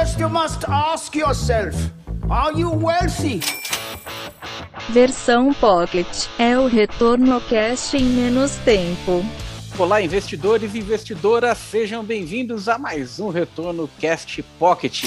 First you must ask yourself, are you wealthy? Versão Pocket é o retorno cast em menos tempo. Olá, investidores e investidoras, sejam bem-vindos a mais um Retorno Cast Pocket.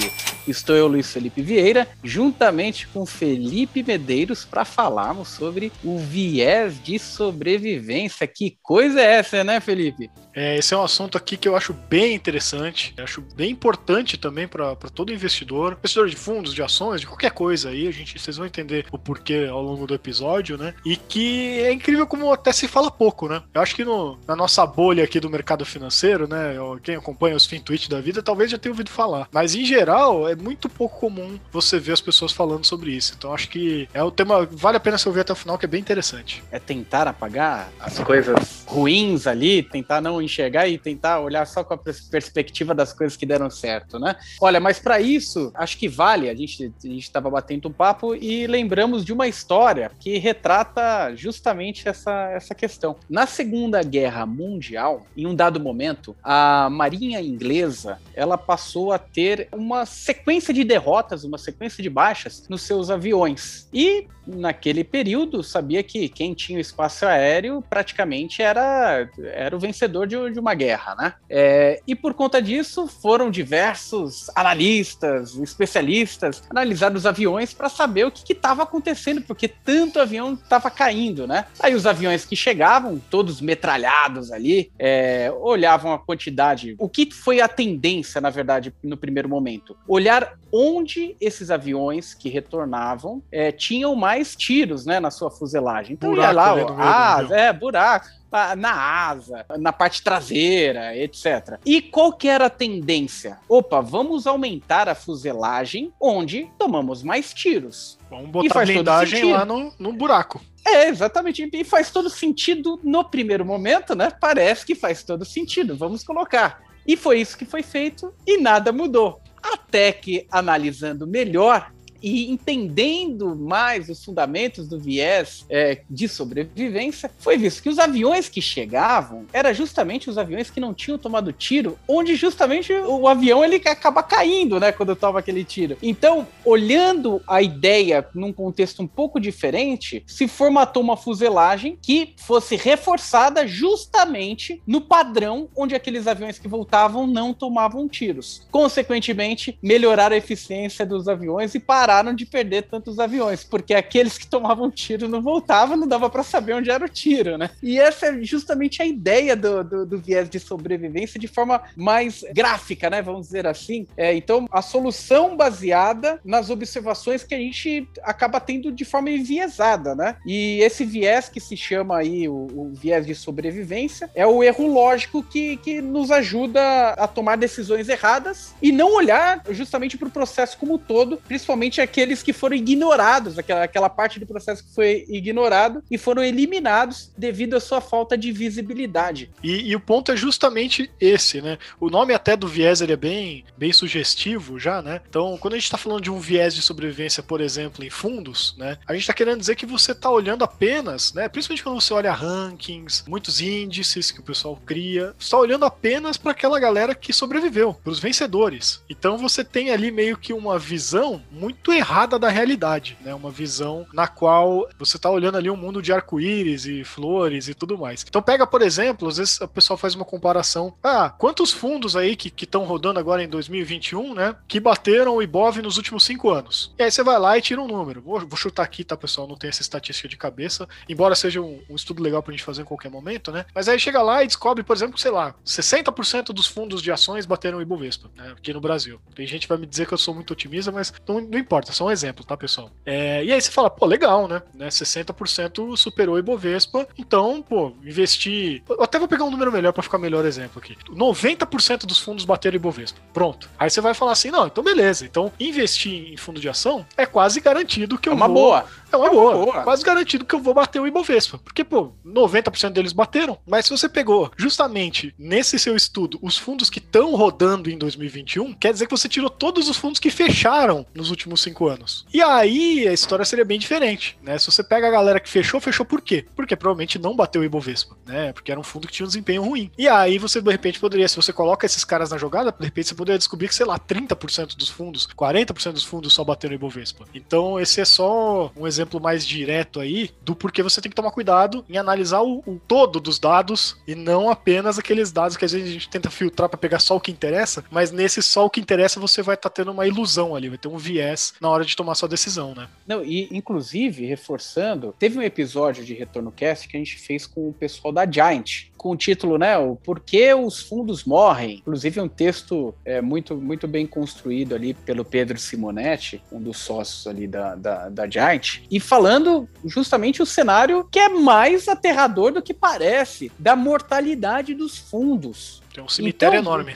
Estou eu, Luiz Felipe Vieira, juntamente com Felipe Medeiros, para falarmos sobre o viés de sobrevivência. Que coisa é essa, né, Felipe? É, esse é um assunto aqui que eu acho bem interessante, acho bem importante também para todo investidor, investidor de fundos, de ações, de qualquer coisa aí, a gente, vocês vão entender o porquê ao longo do episódio, né? E que é incrível como até se fala pouco, né? Eu acho que no, na nossa bolha aqui do mercado financeiro, né? Quem acompanha os FinTwitch da vida talvez já tenha ouvido falar, mas em geral é muito pouco comum você ver as pessoas falando sobre isso. Então acho que é o tema, vale a pena você ouvir até o final, que é bem interessante. É tentar apagar as coisas ruins ali, tentar não enxergar e tentar olhar só com a perspectiva das coisas que deram certo, né? Olha, mas para isso, acho que vale, a gente a estava batendo um papo e lembramos de uma história que retrata justamente essa, essa questão. Na Segunda Guerra Mundial, em um dado momento, a Marinha Inglesa, ela passou a ter uma sequência de derrotas, uma sequência de baixas nos seus aviões. E naquele período sabia que quem tinha o espaço aéreo praticamente era, era o vencedor de, de uma guerra, né? É, e por conta disso foram diversos analistas, especialistas analisar os aviões para saber o que estava acontecendo, porque tanto avião estava caindo, né? Aí os aviões que chegavam, todos metralhados ali, é, olhavam a quantidade. O que foi a tendência, na verdade, no primeiro momento? Olhar onde esses aviões que retornavam é, tinham mais tiros, né, na sua fuselagem. Então buraco, ia lá, ah, é buraco na asa, na parte traseira, etc. E qual que era a tendência? Opa, vamos aumentar a fuselagem onde tomamos mais tiros. Vamos botar a blindagem lá no, no buraco. É, exatamente. E faz todo sentido no primeiro momento, né? Parece que faz todo sentido. Vamos colocar. E foi isso que foi feito e nada mudou. Até que, analisando melhor, e entendendo mais os fundamentos do viés é, de sobrevivência, foi visto que os aviões que chegavam eram justamente os aviões que não tinham tomado tiro, onde justamente o avião ele acaba caindo, né, quando toma aquele tiro. Então, olhando a ideia num contexto um pouco diferente, se formatou uma fuselagem que fosse reforçada justamente no padrão onde aqueles aviões que voltavam não tomavam tiros. Consequentemente, melhorar a eficiência dos aviões e parar pararam de perder tantos aviões, porque aqueles que tomavam tiro não voltavam, não dava para saber onde era o tiro, né? E essa é justamente a ideia do, do, do viés de sobrevivência de forma mais gráfica, né? Vamos dizer assim. É, então, a solução baseada nas observações que a gente acaba tendo de forma enviesada, né? E esse viés que se chama aí o, o viés de sobrevivência é o erro lógico que, que nos ajuda a tomar decisões erradas e não olhar justamente para o processo como um todo, principalmente aqueles que foram ignorados, aquela, aquela parte do processo que foi ignorado e foram eliminados devido à sua falta de visibilidade. E, e o ponto é justamente esse, né? O nome até do viés ele é bem, bem sugestivo já, né? Então, quando a gente está falando de um viés de sobrevivência, por exemplo, em fundos, né? A gente está querendo dizer que você está olhando apenas, né? Principalmente quando você olha rankings, muitos índices que o pessoal cria, está olhando apenas para aquela galera que sobreviveu, para os vencedores. Então você tem ali meio que uma visão muito errada da realidade, né? Uma visão na qual você tá olhando ali um mundo de arco-íris e flores e tudo mais. Então pega, por exemplo, às vezes o pessoal faz uma comparação. Ah, quantos fundos aí que estão rodando agora em 2021, né? Que bateram o Ibov nos últimos cinco anos. E aí você vai lá e tira um número. Vou, vou chutar aqui, tá, pessoal? Não tem essa estatística de cabeça, embora seja um, um estudo legal pra gente fazer em qualquer momento, né? Mas aí chega lá e descobre, por exemplo, sei lá, 60% dos fundos de ações bateram o Ibovespa, né? Aqui no Brasil. Tem gente que vai me dizer que eu sou muito otimista, mas não, não importa importa, só um exemplo, tá, pessoal? É, e aí você fala, pô, legal, né? né 60% superou o Ibovespa, então, pô, investir. Eu até vou pegar um número melhor para ficar melhor exemplo aqui. 90% dos fundos bateram o Ibovespa. Pronto. Aí você vai falar assim, não, então beleza. Então, investir em fundo de ação é quase garantido que eu é uma vou... boa É uma, é uma boa. boa. Quase garantido que eu vou bater o Ibovespa. Porque, pô, 90% deles bateram. Mas se você pegou justamente nesse seu estudo os fundos que estão rodando em 2021, quer dizer que você tirou todos os fundos que fecharam nos últimos cinco anos. E aí a história seria bem diferente, né? Se você pega a galera que fechou, fechou por quê? Porque provavelmente não bateu o Ibovespa, né? Porque era um fundo que tinha um desempenho ruim. E aí você, de repente, poderia, se você coloca esses caras na jogada, de repente você poderia descobrir que, sei lá, 30% dos fundos, 40% dos fundos só bateram o Ibovespa. Então esse é só um exemplo mais direto aí do porquê você tem que tomar cuidado em analisar o, o todo dos dados e não apenas aqueles dados que às vezes a gente tenta filtrar para pegar só o que interessa, mas nesse só o que interessa você vai estar tá tendo uma ilusão ali, vai ter um viés na hora de tomar sua decisão, né? Não, e inclusive, reforçando, teve um episódio de Retorno Cast que a gente fez com o pessoal da Giant, com o título, né? O Porquê os fundos morrem. Inclusive, um texto é, muito, muito bem construído ali pelo Pedro Simonetti, um dos sócios ali da, da, da Giant, e falando justamente o cenário que é mais aterrador do que parece, da mortalidade dos fundos. Tem um cemitério então, enorme.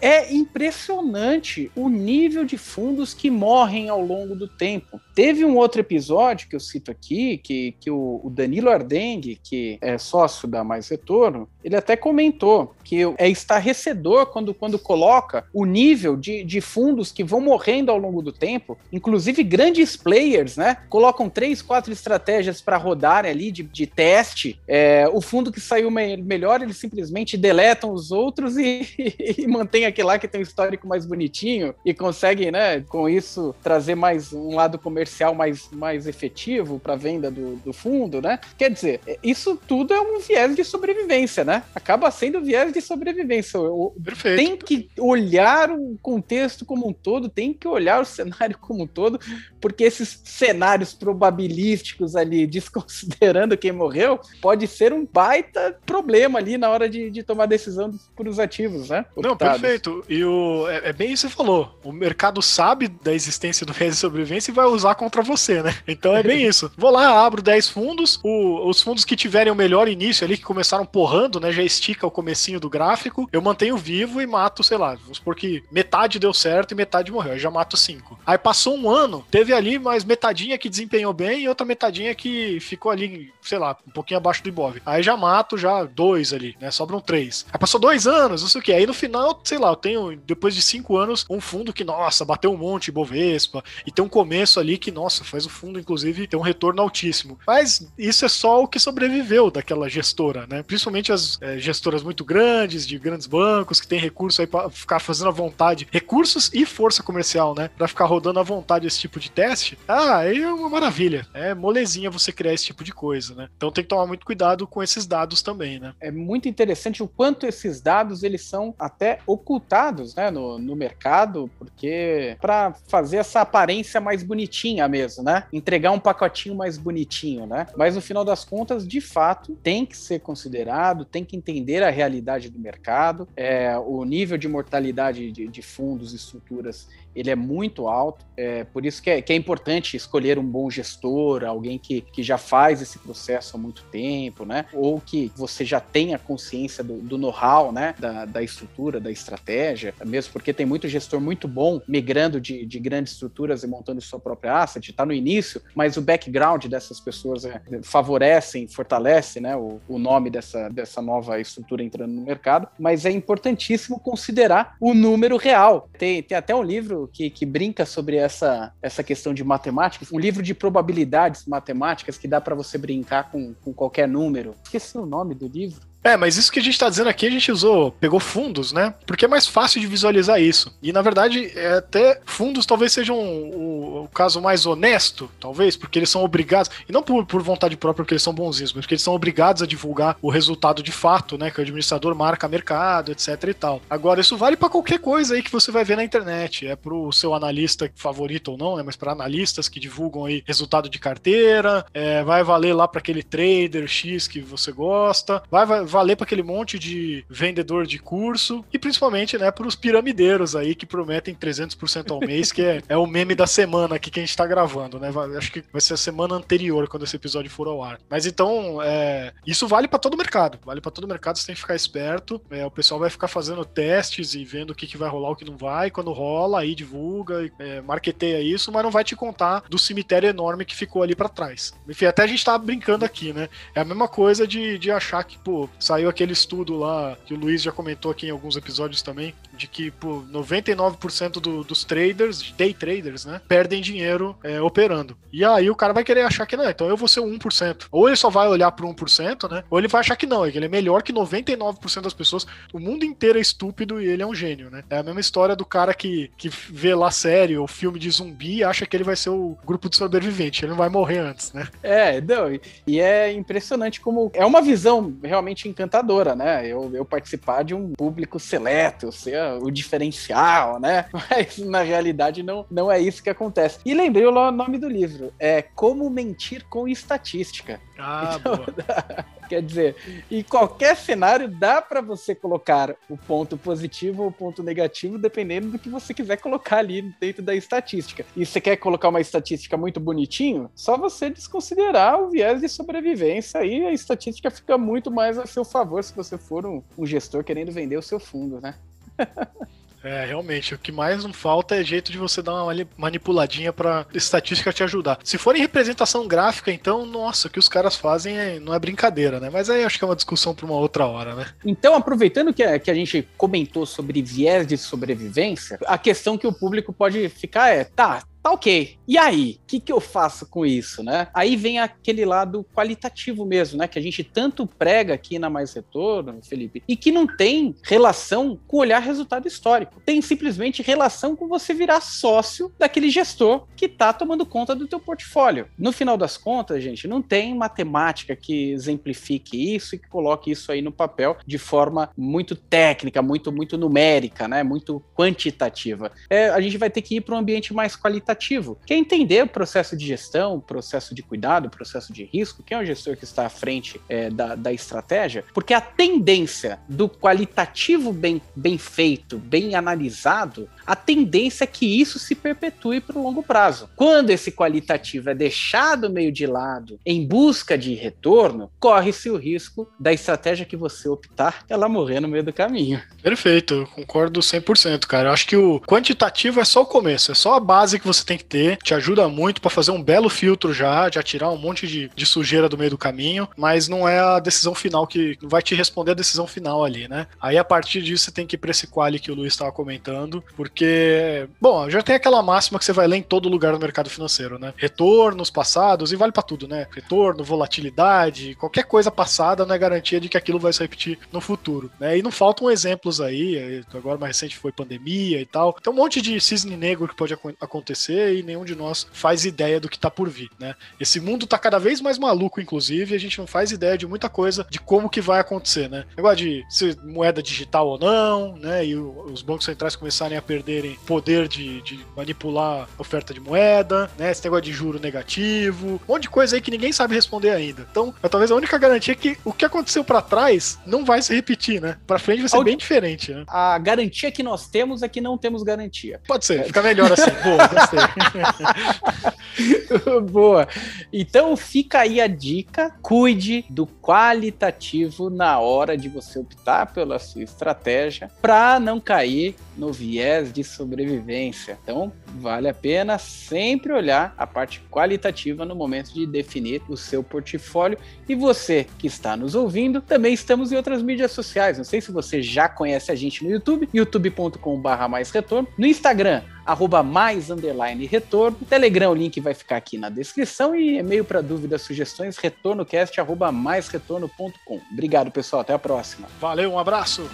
É impressionante o nível de fundos que morrem ao longo do tempo. Teve um outro episódio que eu cito aqui, que, que o, o Danilo Ardengue, que é sócio da Mais Retorno, ele até comentou que é estarrecedor quando, quando coloca o nível de, de fundos que vão morrendo ao longo do tempo, inclusive grandes players, né? Colocam três, quatro estratégias para rodarem ali de, de teste. É, o fundo que saiu me melhor, eles simplesmente deletam os outros e, e, mantém aquele lá que tem um histórico mais bonitinho e consegue, né, com isso, trazer mais um lado comercial mais, mais efetivo para venda do, do fundo, né? Quer dizer, isso tudo é um viés de sobrevivência, né? Acaba sendo viés de sobrevivência. Perfeito. Tem que olhar o contexto como um todo, tem que olhar o cenário como um todo, porque esses cenários probabilísticos ali, desconsiderando quem morreu, pode ser um baita problema ali na hora de, de tomar decisão por os ativos, né? Optados. Não, perfeito. E o, é, é, bem isso que você falou. O mercado sabe da existência do viés de sobrevivência e vai usar contra você, né? Então é bem isso. Vou lá, abro 10 fundos, o, os fundos que tiverem o melhor início ali, que começaram porrando, né? Já estica o comecinho do gráfico, eu mantenho vivo e mato, sei lá, vamos supor que metade deu certo e metade morreu. Eu já mato 5. Aí passou um ano, teve ali mais metadinha que desempenhou bem e outra metadinha que ficou ali, sei lá, um pouquinho abaixo do Ibov. Aí já mato já dois ali, né? Sobram três. Aí passou dois anos, não sei o que. Aí no final, sei lá, eu tenho, depois de cinco anos, um fundo que, nossa, bateu um monte Bovespa, e tem um começo ali que, nossa, faz o fundo, inclusive, ter um retorno altíssimo. Mas isso é só o que sobreviveu daquela gestora, né? Principalmente as é, gestoras muito grandes, de grandes bancos, que tem recurso aí pra ficar fazendo à vontade, recursos e força comercial, né? Pra ficar rodando à vontade esse tipo de teste. Ah, aí é uma maravilha. É molezinha você criar esse tipo de coisa, né? Então tem que tomar muito cuidado com esses dados também, né? É muito interessante o quanto esses dados eles são até ocultados né, no, no mercado, porque para fazer essa aparência mais bonitinha mesmo, né? Entregar um pacotinho mais bonitinho, né? Mas no final das contas, de fato, tem que ser considerado, tem que entender a realidade do mercado, é, o nível de mortalidade de, de fundos e estruturas ele é muito alto, é, por isso que é, que é, importante escolher um bom gestor, alguém que, que já faz esse processo há muito tempo, né? Ou que você já tenha consciência do, do know-how, né? Da, da, estrutura, da estratégia, mesmo porque tem muito gestor muito bom migrando de, de grandes estruturas e montando sua própria asset, está no início, mas o background dessas pessoas é, favorecem, fortalece, né? O, o nome dessa, dessa nova estrutura entrando no mercado, mas é importantíssimo considerar o número real. Tem, tem até um livro que, que brinca sobre essa, essa questão de matemática, um livro de probabilidades matemáticas que dá para você brincar com, com qualquer número. Esqueci o nome do livro. É, mas isso que a gente está dizendo aqui, a gente usou, pegou fundos, né? Porque é mais fácil de visualizar isso. E na verdade, é até fundos talvez sejam o, o, caso mais honesto, talvez, porque eles são obrigados, e não por, por vontade própria, porque eles são bonzinhos, mas porque eles são obrigados a divulgar o resultado de fato, né? Que o administrador marca mercado, etc e tal. Agora, isso vale para qualquer coisa aí que você vai ver na internet. É pro seu analista favorito ou não, né? Mas para analistas que divulgam aí resultado de carteira, é, vai valer lá para aquele trader X que você gosta, vai, vai valer para aquele monte de vendedor de curso e principalmente, né, para os piramideiros aí que prometem 300% ao mês, que é, é o meme da semana aqui que a gente está gravando, né? Acho que vai ser a semana anterior quando esse episódio for ao ar. Mas então, é, isso vale para todo o mercado. Vale para todo o mercado, você tem que ficar esperto. É, o pessoal vai ficar fazendo testes e vendo o que, que vai rolar, o que não vai. Quando rola, aí divulga, é, marketeia isso, mas não vai te contar do cemitério enorme que ficou ali para trás. Enfim, até a gente tá brincando aqui, né? É a mesma coisa de, de achar que, pô, saiu aquele estudo lá que o Luiz já comentou aqui em alguns episódios também, de que, pô, 99% do, dos traders, day traders, né, perdem dinheiro é, operando. E aí o cara vai querer achar que não, então eu vou ser o 1%. Ou ele só vai olhar pro 1%, né? Ou ele vai achar que não, ele é melhor que 99% das pessoas. O mundo inteiro é estúpido e ele é um gênio, né? É a mesma história do cara que, que vê lá série ou filme de zumbi e acha que ele vai ser o grupo de sobrevivente. Ele não vai morrer antes, né? É, não, e é impressionante como. É uma visão realmente encantadora, né? Eu, eu participar de um público seleto, ser o diferencial, né? Mas na realidade não, não é isso que acontece. E lembrei o nome do livro: é Como Mentir com Estatística. Ah, então, boa. Quer dizer, em qualquer cenário dá para você colocar o ponto positivo ou o ponto negativo, dependendo do que você quiser colocar ali dentro da estatística. E você quer colocar uma estatística muito bonitinho, só você desconsiderar o viés de sobrevivência aí a estatística fica muito mais a seu favor se você for um, um gestor querendo vender o seu fundo, né? É, realmente, o que mais não falta é jeito de você dar uma manipuladinha pra estatística te ajudar. Se for em representação gráfica, então, nossa, o que os caras fazem é, não é brincadeira, né? Mas aí acho que é uma discussão pra uma outra hora, né? Então, aproveitando que a, que a gente comentou sobre viés de sobrevivência, a questão que o público pode ficar é, tá, Tá ok. E aí? O que, que eu faço com isso, né? Aí vem aquele lado qualitativo mesmo, né? Que a gente tanto prega aqui na Mais Retorno, Felipe, e que não tem relação com olhar resultado histórico. Tem simplesmente relação com você virar sócio daquele gestor que tá tomando conta do teu portfólio. No final das contas, gente, não tem matemática que exemplifique isso e que coloque isso aí no papel de forma muito técnica, muito, muito numérica, né? Muito quantitativa. É, a gente vai ter que ir para um ambiente mais qualitativo qualitativo, que é entender o processo de gestão, o processo de cuidado, o processo de risco, quem é o gestor que está à frente é, da, da estratégia, porque a tendência do qualitativo bem, bem feito, bem analisado, a tendência é que isso se perpetue para o longo prazo. Quando esse qualitativo é deixado meio de lado em busca de retorno, corre-se o risco da estratégia que você optar ela morrer no meio do caminho. Perfeito, concordo 100%, cara. Eu acho que o quantitativo é só o começo, é só a base que você tem que ter, te ajuda muito para fazer um belo filtro já, já tirar um monte de, de sujeira do meio do caminho, mas não é a decisão final que vai te responder a decisão final ali, né? Aí a partir disso você tem que ir pra esse quali que o Luiz estava comentando, porque, bom, já tem aquela máxima que você vai ler em todo lugar no mercado financeiro, né? Retornos passados, e vale para tudo, né? Retorno, volatilidade, qualquer coisa passada não é garantia de que aquilo vai se repetir no futuro, né? E não faltam exemplos aí, agora mais recente foi pandemia e tal. Tem um monte de cisne negro que pode acontecer acontecer e nenhum de nós faz ideia do que tá por vir, né? Esse mundo tá cada vez mais maluco, inclusive, e a gente não faz ideia de muita coisa de como que vai acontecer, né? Negócio de se moeda digital ou não, né? E os bancos centrais começarem a perderem poder de, de manipular oferta de moeda, né? Esse negócio de juro negativo, um monte de coisa aí que ninguém sabe responder ainda. Então, talvez a única garantia é que o que aconteceu para trás não vai se repetir, né? Para frente vai ser bem diferente, né? A garantia que nós temos é que não temos garantia. Pode ser, fica melhor assim. Boa, gostei. Boa. Então fica aí a dica: cuide do qualitativo na hora de você optar pela sua estratégia para não cair no viés de sobrevivência. Então, vale a pena sempre olhar a parte qualitativa no momento de definir o seu portfólio. E você que está nos ouvindo, também estamos em outras mídias sociais. Não sei se você já conhece a gente no YouTube, youtube.com/barra mais retorno, no Instagram arroba mais underline retorno. Telegram, o link vai ficar aqui na descrição e e-mail para dúvidas, sugestões, retornocast arroba mais retorno.com. Obrigado, pessoal. Até a próxima. Valeu, um abraço.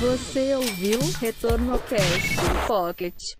Você ouviu Retorno Cast Pocket.